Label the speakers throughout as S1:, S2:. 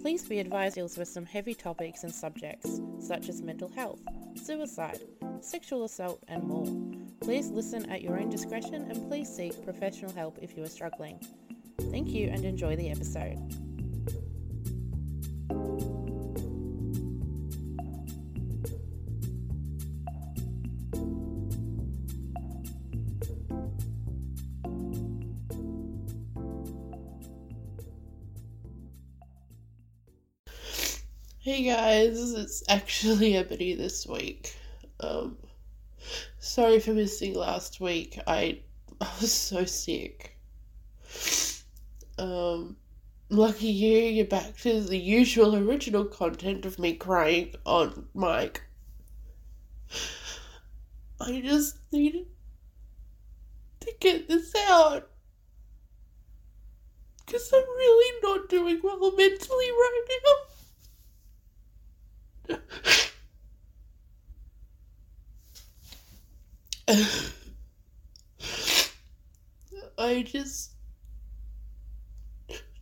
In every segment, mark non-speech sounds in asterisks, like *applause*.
S1: Please be advised deals with some heavy topics and subjects such as mental health, suicide, sexual assault, and more. Please listen at your own discretion and please seek professional help if you are struggling. Thank you and enjoy the episode.
S2: Actually Ebony this week. Um, sorry for missing last week. I *laughs* I was so sick. Um, lucky you, you're back to the usual original content of me crying on mic. I just needed to get this out. Because I'm really not doing well mentally right now. I just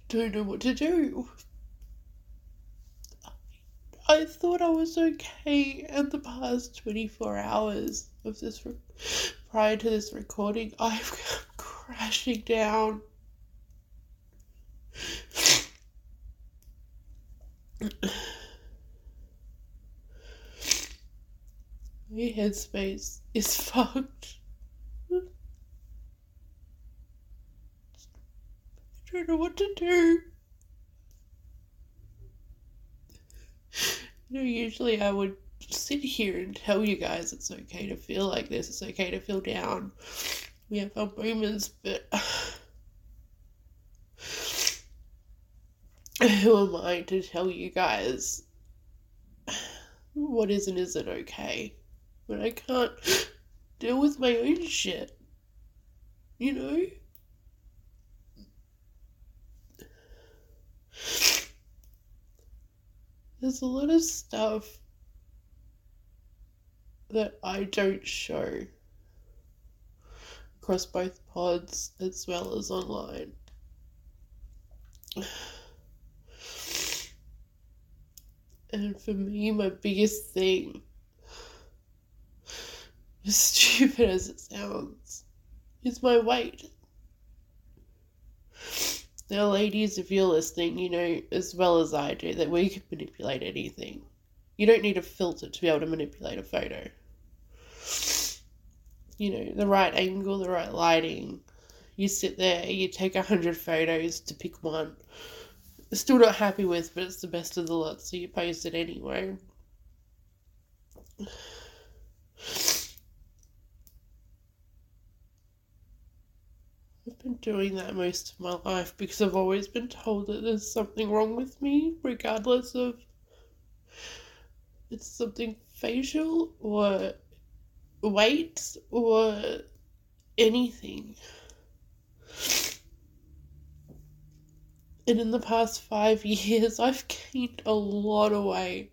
S2: don't know what to do. I thought I was okay in the past 24 hours of this re- prior to this recording. I'm crashing down. My headspace is *laughs* fucked. I don't know what to do. You know, usually I would sit here and tell you guys it's okay to feel like this, it's okay to feel down. We have our moments, but *sighs* who am I to tell you guys what is and isn't okay? When I can't *gasps* deal with my own shit. You know? *sighs* There's a lot of stuff that I don't show across both pods as well as online. *sighs* And for me, my biggest thing, *laughs* stupid as it sounds, is my weight. Now, ladies, if you're listening, you know as well as I do that we can manipulate anything. You don't need a filter to be able to manipulate a photo. You know, the right angle, the right lighting. You sit there, you take a hundred photos to pick one. Still not happy with, but it's the best of the lot, so you post it anyway. I've been doing that most of my life because I've always been told that there's something wrong with me, regardless of it's something facial or weight or anything. And in the past five *laughs* years, I've gained a lot of weight.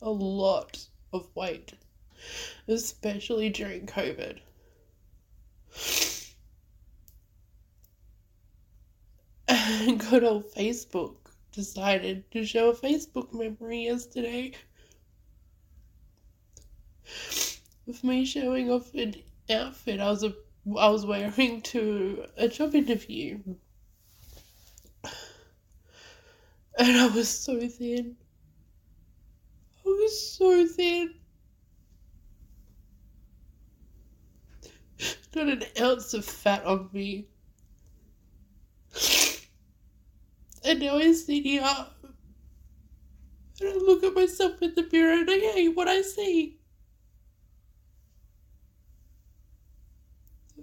S2: A lot of weight. Especially during COVID. *laughs* good old Facebook decided to show a Facebook memory yesterday of me showing off an outfit I was a, I was wearing to a job interview. And I was so thin. I was so thin. Not an ounce of fat on me. And now I sit here uh, and I look at myself in the mirror and I hate what I see.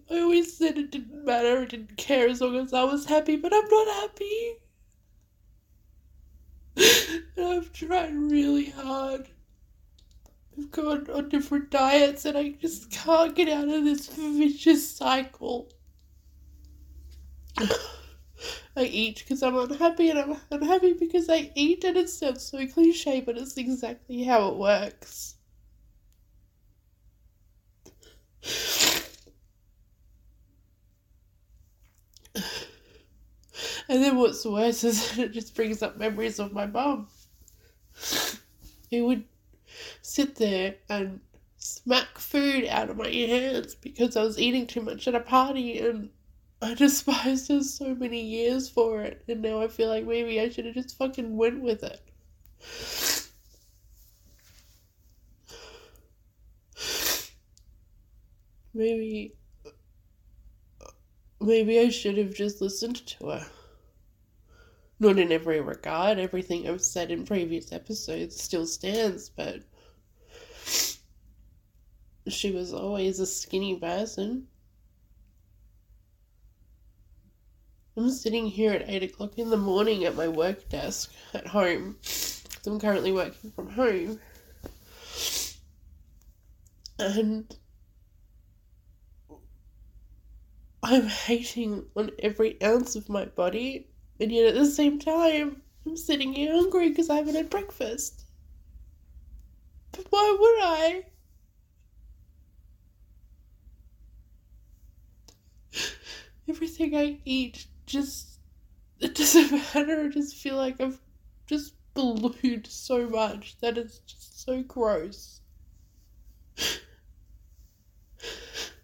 S2: I always said it didn't matter, it didn't care as long as I was happy, but I'm not happy. *laughs* and I've tried really hard. I've gone on different diets and I just can't get out of this vicious cycle. *sighs* *laughs* I eat because I'm unhappy and I'm unhappy because I eat and it sounds so cliche, but it's exactly how it works. And then what's worse is *laughs* that it just brings up memories of my mum. Who would sit there and smack food out of my hands because I was eating too much at a party and I despised her so many years for it and now I feel like maybe I should have just fucking went with it. Maybe maybe I should have just listened to her. Not in every regard, everything I've said in previous episodes still stands, but she was always a skinny person. I'm sitting here at 8 o'clock in the morning at my work desk at home. I'm currently working from home. And I'm hating on every ounce of my body, and yet at the same time, I'm sitting here hungry because I haven't had breakfast. But why would I? Everything I eat just it doesn't *laughs* matter. I just feel like I've just ballooned so much that it's just so gross. *laughs*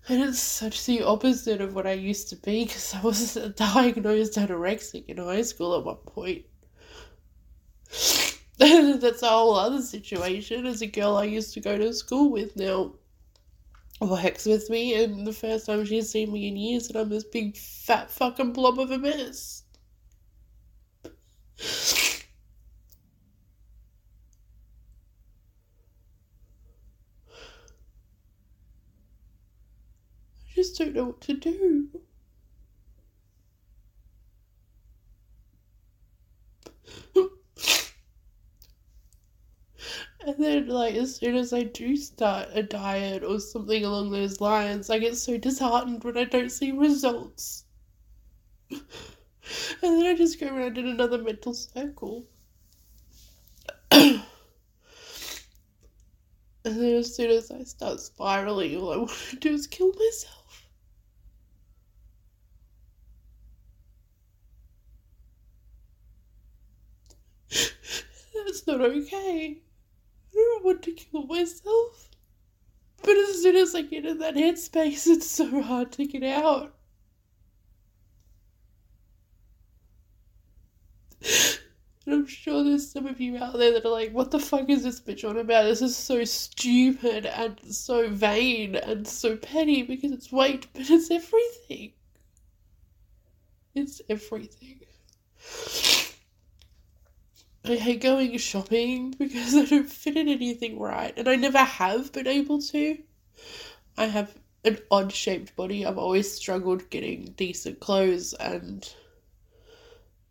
S2: And it's such the opposite of what I used to be because I was *laughs* diagnosed anorexic in high school at one point. That's a whole other situation. As a girl I used to go to school with now works with me, and the first time she's seen me in years, and I'm this big fat fucking blob of a mess. I just don't know what to do. And then, like, as soon as I do start a diet or something along those lines, I get so disheartened when I don't see results. *laughs* and then I just go around in another mental circle. *clears throat* and then as soon as I start spiraling, all I want to *laughs* do is kill myself. *laughs* That's not okay. I want to kill myself. But as soon as I get in that headspace, *laughs* it's so hard to get out. And I'm sure there's some of you out there that are like, what the fuck is this bitch on about? This is so stupid and so vain and so petty because it's weight, *laughs* but it's everything. It's everything. I hate going shopping because *laughs* I don't fit in anything right, and I never have been able to. I have an odd shaped body. I've always struggled getting decent clothes, and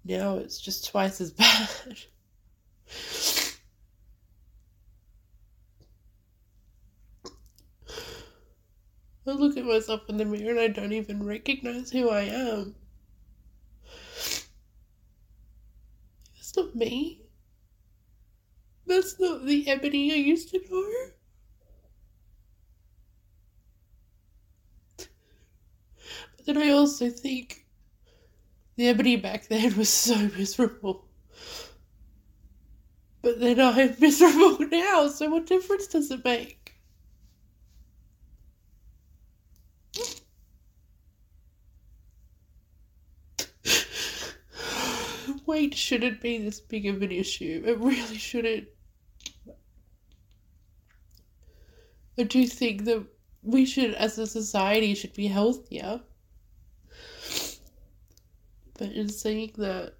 S2: now it's just twice as *laughs* bad. I look at myself in the mirror and I don't even recognize who I am. It's not me. That's not the Ebony I used to know. But then I also think the Ebony back then was so miserable. But then I'm *laughs* miserable now, so what difference does it make? *sighs* Weight shouldn't be this big of an issue. It really shouldn't. I do think that we should, as a society, should be healthier. But in saying that,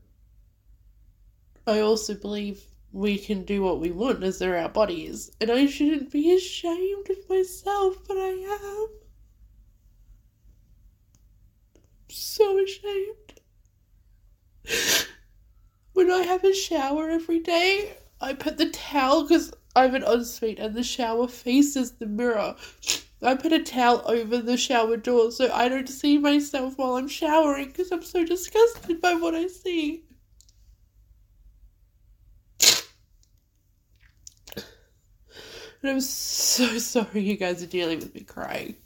S2: I also believe we can do what we want as they're our bodies, and I shouldn't be ashamed of myself, but I am. so ashamed. When I have a shower every day, I put the towel because I'm an ensuite and the shower faces the mirror. I put a towel over the shower door so I don't see myself while I'm showering because I'm so disgusted by what I see. And I'm so *laughs* sorry you guys are dealing with me crying.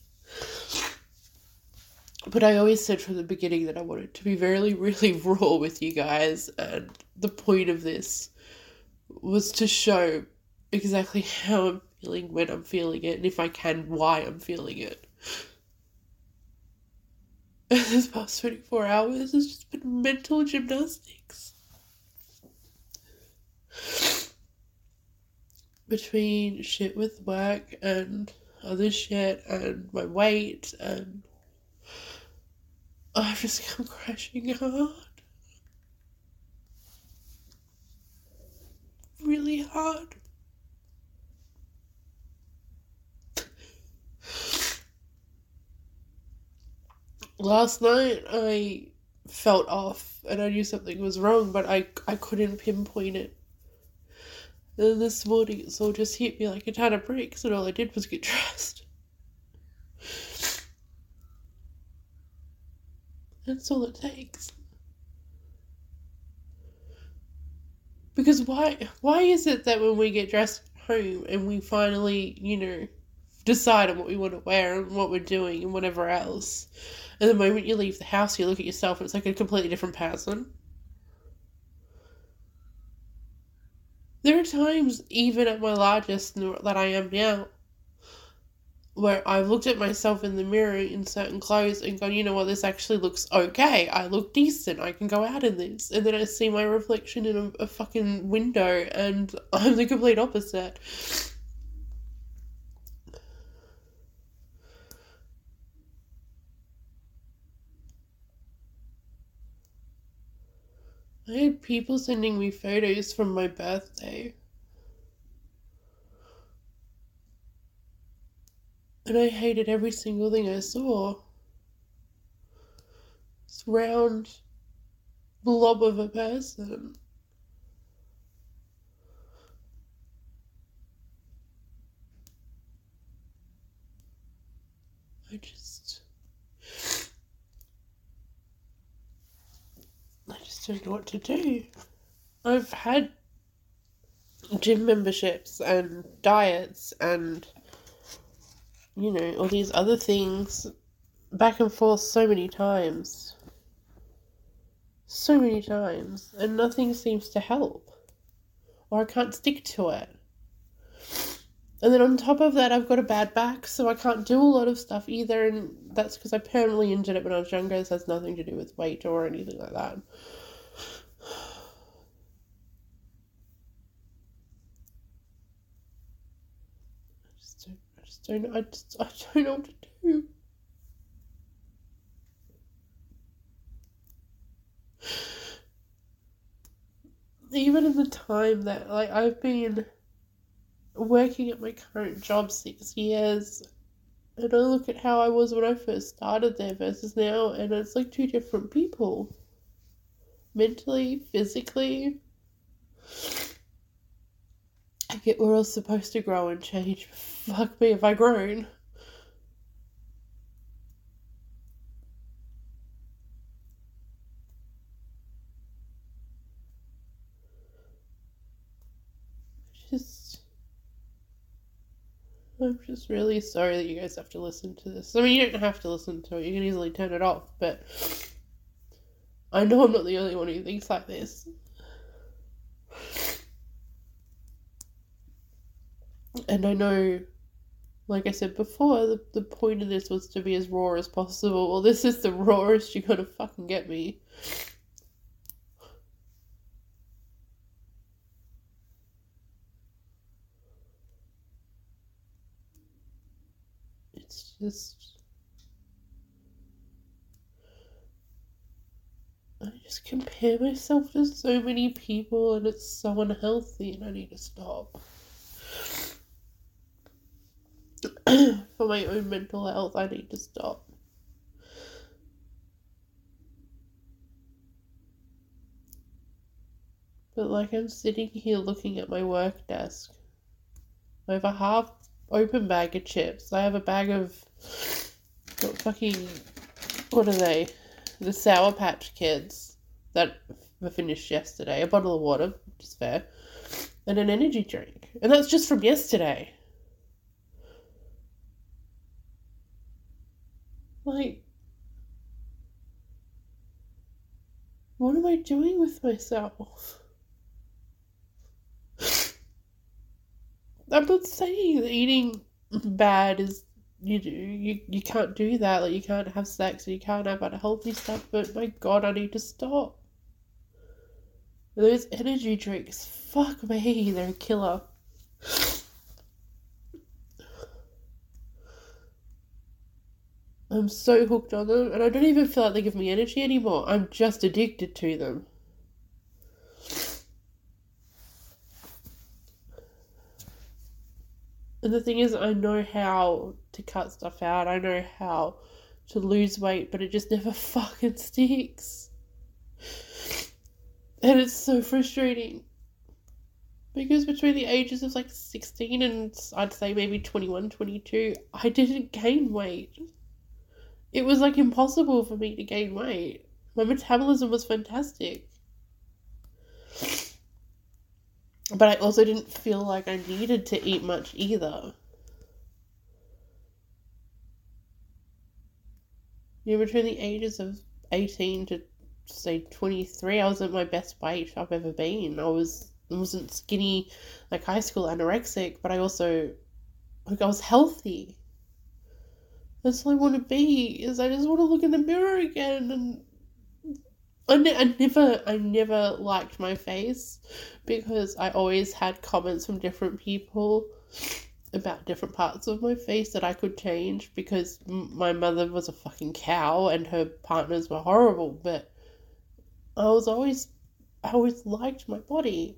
S2: but I always said from the beginning that I wanted to be really, really *laughs* raw with you guys, and the point of this was to show exactly how I'm feeling when I'm feeling it, and if I can, why I'm feeling it. And *laughs* this past 24 hours has just been mental gymnastics. Between shit with work and other shit and my weight and I've just come crashing hard. Really hard. Last night I felt off and I knew something was wrong, but I, I couldn't pinpoint it. And this morning it's all just hit me like a ton of bricks, and all I did was get *laughs* dressed. That's all it takes. Because why why is it that when we get dressed home and we finally, you know, decide on what we want to wear and what we're doing and whatever else, and the moment you leave the house you look at yourself and it's like a completely different person? There are times, even at my largest that I am now, where I've looked at myself in the mirror in certain clothes and gone, you know what, this actually looks okay. I look decent. I can go out in this. And then I see my reflection in a, a fucking window and *laughs* I'm the complete opposite. I had people sending me photos from my birthday. And I hated every single thing I saw. This round blob of a person. I just. Know what to do. I've had gym memberships and diets and you know, all these other things back and forth so many times. So many times. And nothing seems to help. Or I can't stick to it. And then on top of that, I've got a bad back, so I can't do a lot of stuff either. And that's because I permanently injured it when I was younger. This has nothing to do with weight or anything like that. Don't I just I don't know what to do. Even in the time that like I've been working at my current job six years and I look at how I was when I first started there versus now and it's like two different people. Mentally, physically. I get we're all supposed to grow and change Fuck me if I groan. Just. I'm just really sorry that you guys have to listen to this. I mean, you don't have to listen to it, you can easily turn it off, but. I know I'm not the only one who thinks like this. And I know like I said before, the, the point of this was to be as raw as possible. Well, this is the rawest you're gonna fucking get me. It's just. I just compare myself to so many people and it's so unhealthy and I need to stop. *clears throat* for my own mental health, I need to stop. But like I'm sitting here looking at my work desk. I have a half open bag of chips. I have a bag of what fucking what are they? The Sour Patch Kids that were finished yesterday. A bottle of water, which is fair, and an energy drink, and that's just from yesterday. Like, what am I doing with myself? I'm not saying that eating bad is you do you, you can't do that like you can't have sex you can't have unhealthy stuff but my god i need to stop those energy drinks fuck me they're a killer i'm so hooked on them and i don't even feel like they give me energy anymore i'm just addicted to them And the thing is, I know how to cut stuff out. I know how to lose weight, but it just never *laughs* fucking sticks. And it's so frustrating. Because between the ages of like 16 and I'd say maybe 21, 22, I didn't gain weight. It was like impossible for me to gain weight. My metabolism was fantastic. But I also didn't feel like I needed to eat much either. You know, between the ages of 18 to say 23, I was at my best weight I've ever been. I was I wasn't skinny like high school anorexic, but I also like I was healthy. That's all I want to be. Is I just want to look in the mirror again and I, ne- I never I never liked my face because I always had comments from different people about different parts of my face that I could change because my mother was a fucking cow and her partners were horrible but I was always I always liked my body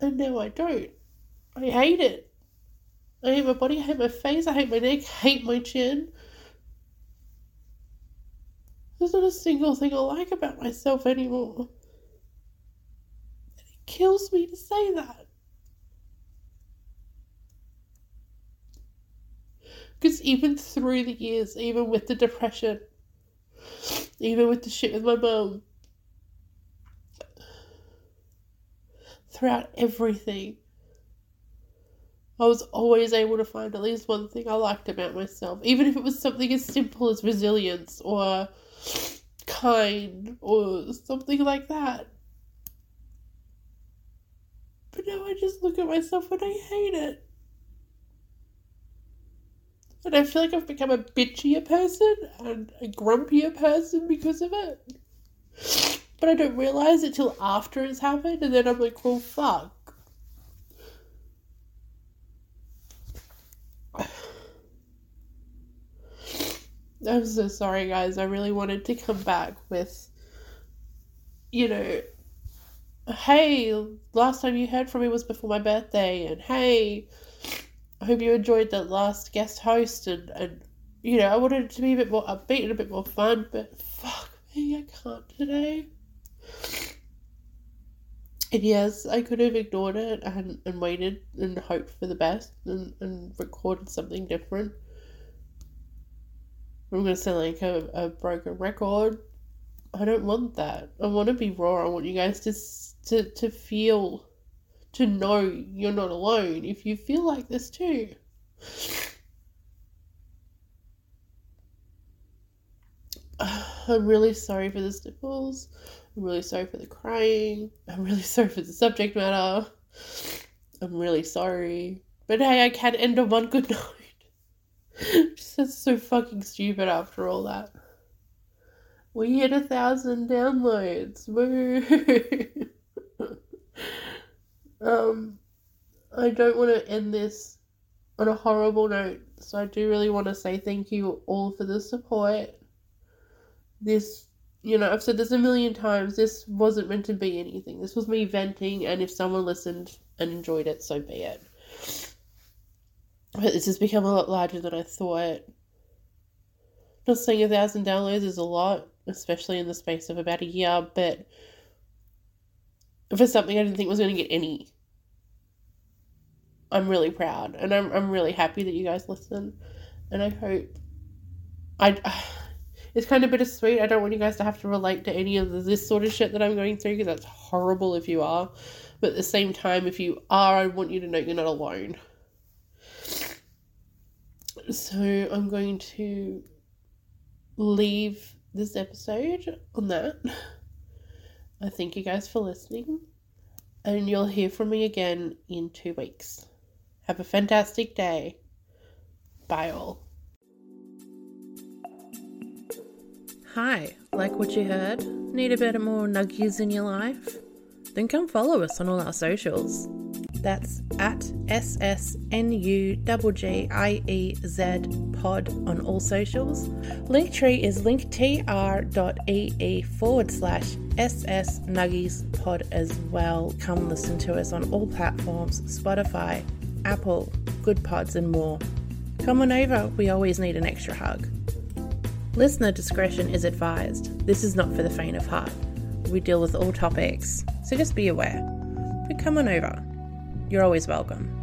S2: and now I don't I hate it I hate my body I hate my face I hate my neck I hate my chin there's not a single thing I like about myself anymore. And it kills me to say that. Because even through the years, even with the depression, even with the shit with my mum, throughout everything, I was always able to find at least one thing I liked about myself, even if it was something as simple as resilience or kind or something like that. But now I just look at myself and I hate it. And I feel like I've become a bitchier person and a grumpier person because of it. But I don't realize it till after it's happened, and then I'm like, well, fuck. I'm so sorry, guys. I really wanted to come back with, you know, hey, last time you heard from me was before my birthday, and hey, I hope you enjoyed the last guest host, and, and you know, I wanted it to be a bit more upbeat and a bit more fun, but fuck me, I can't today. And yes, I could have ignored it and, and waited and hoped for the best and, and recorded something different. I'm gonna sound like a, a broken record. I don't want that. I want to be raw. I want you guys to to to feel, to know you're not alone. If you feel like this too. *sighs* I'm really sorry for the sniffles. I'm really sorry for the crying. I'm really *laughs* sorry for the subject matter. I'm really sorry. But hey, I can end on one good *laughs* note. *laughs* That's so fucking stupid after all that. We hit a thousand downloads. Woo! *laughs* um, I don't want to end this on a horrible note, so I do really want to say thank you all for the support. This, you know, I've said this a million times. This wasn't meant to be anything. This was me venting, and if someone listened and enjoyed it, so be it. But this has become a lot larger than I thought. Not saying a thousand downloads is a lot, especially in the space of about a year, but for something I didn't think was going to get any. I'm really proud, and I'm I'm really happy that you guys listen, and I hope. I. *sighs* It's kind of bittersweet. I don't want you guys to have to relate to any of this sort of shit that I'm going through because that's horrible if you are. But at the same time, if you are, I want you to know you're not alone. So I'm going to leave this episode on that. I thank you guys for listening, and you'll hear from me again in two weeks. Have a fantastic day. Bye, all.
S1: Hi, like what you heard? Need a bit more nuggies in your life? Then come follow us on all our socials. That's at SSNUGGIEZ pod on all socials. Linktree is linktr.ee forward slash SS Nuggiez pod as well. Come listen to us on all platforms Spotify, Apple, Goodpods, and more. Come on over, we always need an extra hug. Listener discretion is advised. This is not for the faint of heart. We deal with all topics, so just be aware. But come on over. You're always welcome.